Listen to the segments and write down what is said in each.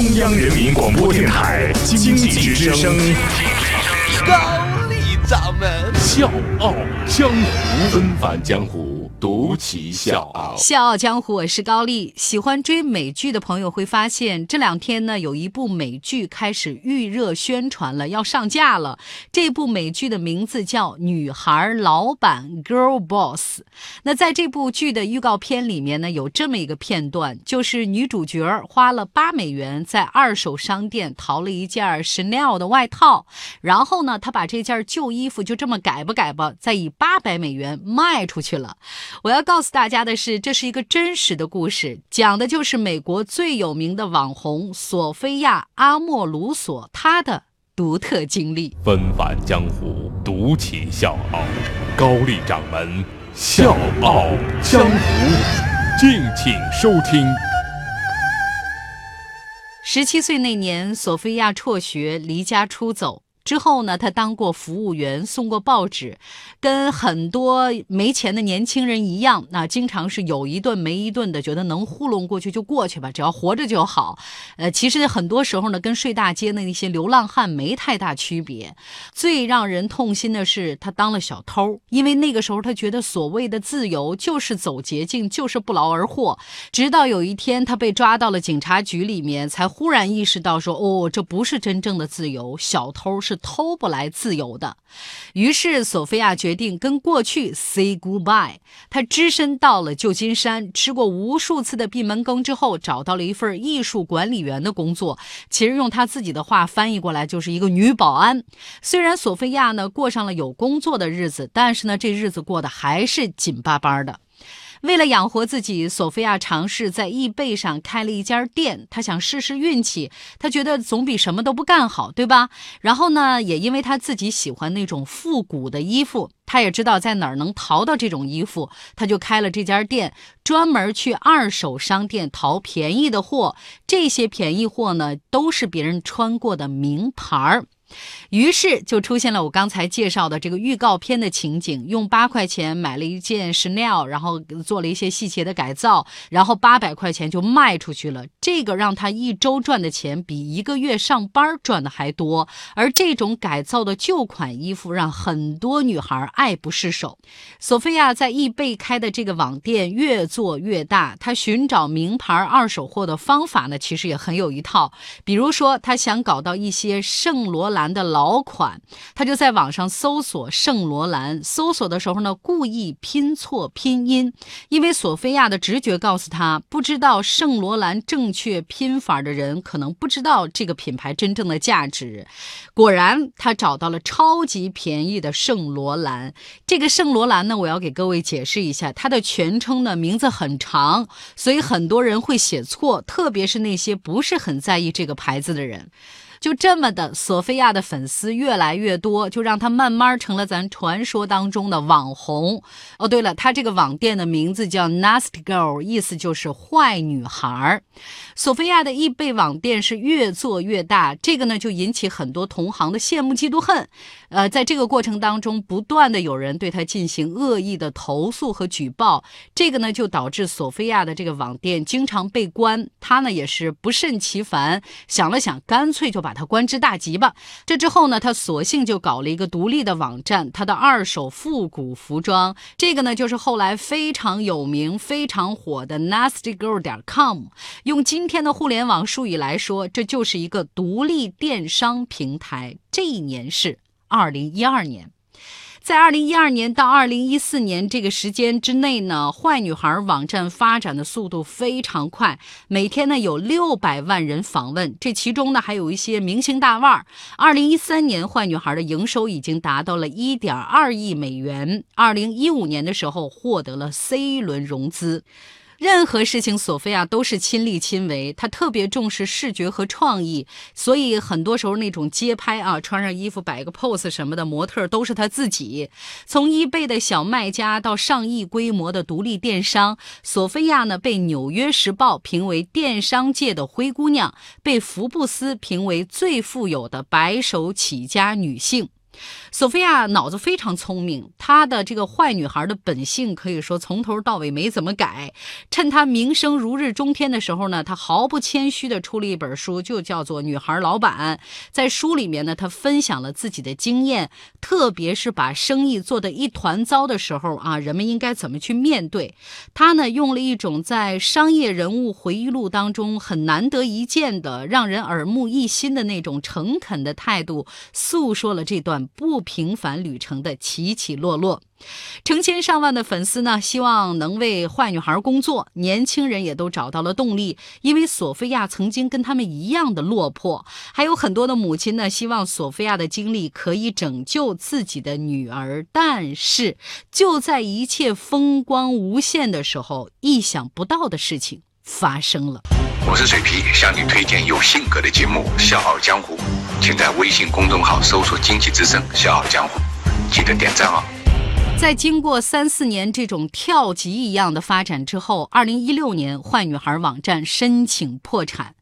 中央人民广播电台经济之声，高丽掌门。笑傲江湖，纷返江湖，独骑笑傲。笑傲江湖，我是高丽。喜欢追美剧的朋友会发现，这两天呢，有一部美剧开始预热宣传了，要上架了。这部美剧的名字叫《女孩老板》（Girl Boss）。那在这部剧的预告片里面呢，有这么一个片段，就是女主角花了八美元在二手商店淘了一件 Chanel 的外套，然后呢，她把这件旧衣服就这么改吧改吧，再以八百美元卖出去了。我要告诉大家的是，这是一个真实的故事，讲的就是美国最有名的网红索菲亚·阿莫鲁索她的独特经历。纷返江湖，独起笑傲。高丽掌门笑傲江湖，敬请收听。十七岁那年，索菲亚辍学，离家出走。之后呢，他当过服务员，送过报纸，跟很多没钱的年轻人一样，那经常是有一顿没一顿的，觉得能糊弄过去就过去吧，只要活着就好。呃，其实很多时候呢，跟睡大街的那些流浪汉没太大区别。最让人痛心的是，他当了小偷，因为那个时候他觉得所谓的自由就是走捷径，就是不劳而获。直到有一天他被抓到了警察局里面，才忽然意识到说，哦，这不是真正的自由，小偷是。偷不来自由的，于是索菲亚决定跟过去 say goodbye。她只身到了旧金山，吃过无数次的闭门羹之后，找到了一份艺术管理员的工作。其实用她自己的话翻译过来，就是一个女保安。虽然索菲亚呢过上了有工作的日子，但是呢这日子过得还是紧巴巴的。为了养活自己，索菲亚尝试在易贝上开了一家店。她想试试运气，她觉得总比什么都不干好，对吧？然后呢，也因为她自己喜欢那种复古的衣服，她也知道在哪儿能淘到这种衣服，她就开了这家店，专门去二手商店淘便宜的货。这些便宜货呢，都是别人穿过的名牌儿。于是就出现了我刚才介绍的这个预告片的情景：用八块钱买了一件 Chanel，然后做了一些细节的改造，然后八百块钱就卖出去了。这个让他一周赚的钱比一个月上班赚的还多。而这种改造的旧款衣服让很多女孩爱不释手。索菲亚在易贝开的这个网店越做越大，她寻找名牌二手货的方法呢，其实也很有一套。比如说，她想搞到一些圣罗兰。兰的老款，他就在网上搜索圣罗兰，搜索的时候呢，故意拼错拼音，因为索菲亚的直觉告诉他，不知道圣罗兰正确拼法的人，可能不知道这个品牌真正的价值。果然，他找到了超级便宜的圣罗兰。这个圣罗兰呢，我要给各位解释一下，它的全称的名字很长，所以很多人会写错，特别是那些不是很在意这个牌子的人。就这么的，索菲亚的粉丝越来越多，就让她慢慢成了咱传说当中的网红。哦，对了，她这个网店的名字叫 Nasty Girl，意思就是坏女孩。索菲亚的易贝网店是越做越大，这个呢就引起很多同行的羡慕嫉妒恨。呃，在这个过程当中，不断的有人对她进行恶意的投诉和举报，这个呢就导致索菲亚的这个网店经常被关。她呢也是不胜其烦，想了想，干脆就把。把他关之大吉吧。这之后呢，他索性就搞了一个独立的网站，他的二手复古服装，这个呢就是后来非常有名、非常火的 nastygirl 点 com。用今天的互联网术语来说，这就是一个独立电商平台。这一年是二零一二年。在二零一二年到二零一四年这个时间之内呢，坏女孩网站发展的速度非常快，每天呢有六百万人访问，这其中呢还有一些明星大腕儿。二零一三年，坏女孩的营收已经达到了一点二亿美元，二零一五年的时候获得了 C 轮融资。任何事情，索菲亚都是亲力亲为。她特别重视视觉和创意，所以很多时候那种街拍啊，穿上衣服摆个 pose 什么的，模特都是她自己。从易贝的小卖家到上亿规模的独立电商，索菲亚呢被《纽约时报》评为电商界的灰姑娘，被福布斯评为最富有的白手起家女性。索菲亚脑子非常聪明，她的这个坏女孩的本性可以说从头到尾没怎么改。趁她名声如日中天的时候呢，她毫不谦虚地出了一本书，就叫做《女孩老板》。在书里面呢，她分享了自己的经验，特别是把生意做得一团糟的时候啊，人们应该怎么去面对。她呢，用了一种在商业人物回忆录当中很难得一见的、让人耳目一新的那种诚恳的态度，诉说了这段不。平凡旅程的起起落落，成千上万的粉丝呢，希望能为坏女孩工作。年轻人也都找到了动力，因为索菲亚曾经跟他们一样的落魄。还有很多的母亲呢，希望索菲亚的经历可以拯救自己的女儿。但是，就在一切风光无限的时候，意想不到的事情发生了。我是水皮，向你推荐有性格的节目《笑傲江湖》，请在微信公众号搜索“经济之声笑傲江湖”，记得点赞哦。在经过三四年这种跳级一样的发展之后，二零一六年坏女孩网站申请破产。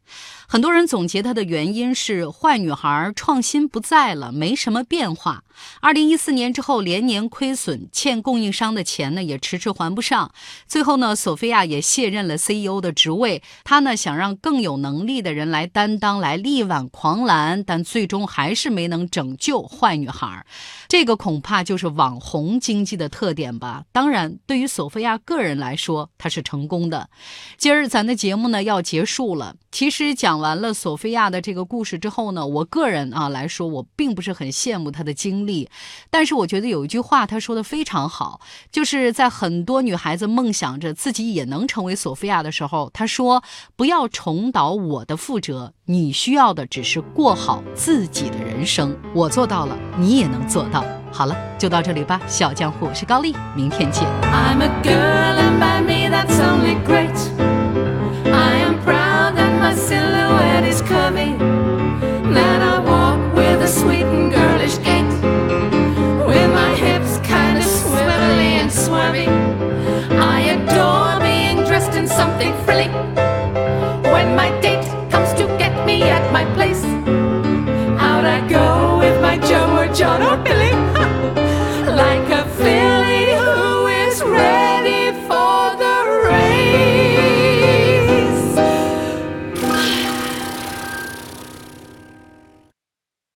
很多人总结它的原因是坏女孩创新不在了，没什么变化。二零一四年之后连年亏损，欠供应商的钱呢也迟迟还不上。最后呢，索菲亚也卸任了 CEO 的职位。她呢想让更有能力的人来担当，来力挽狂澜，但最终还是没能拯救坏女孩。这个恐怕就是网红经济的特点吧。当然，对于索菲亚个人来说，她是成功的。今儿咱的节目呢要结束了。其实讲讲完了索菲亚的这个故事之后呢，我个人啊来说，我并不是很羡慕她的经历。但是我觉得有一句话她说的非常好，就是在很多女孩子梦想着自己也能成为索菲亚的时候，她说：“不要重蹈我的覆辙，你需要的只是过好自己的人生。我做到了，你也能做到。”好了，就到这里吧。小江湖，我是高丽，明天见。I'm a girl and by me that's only great. My silhouette is curvy.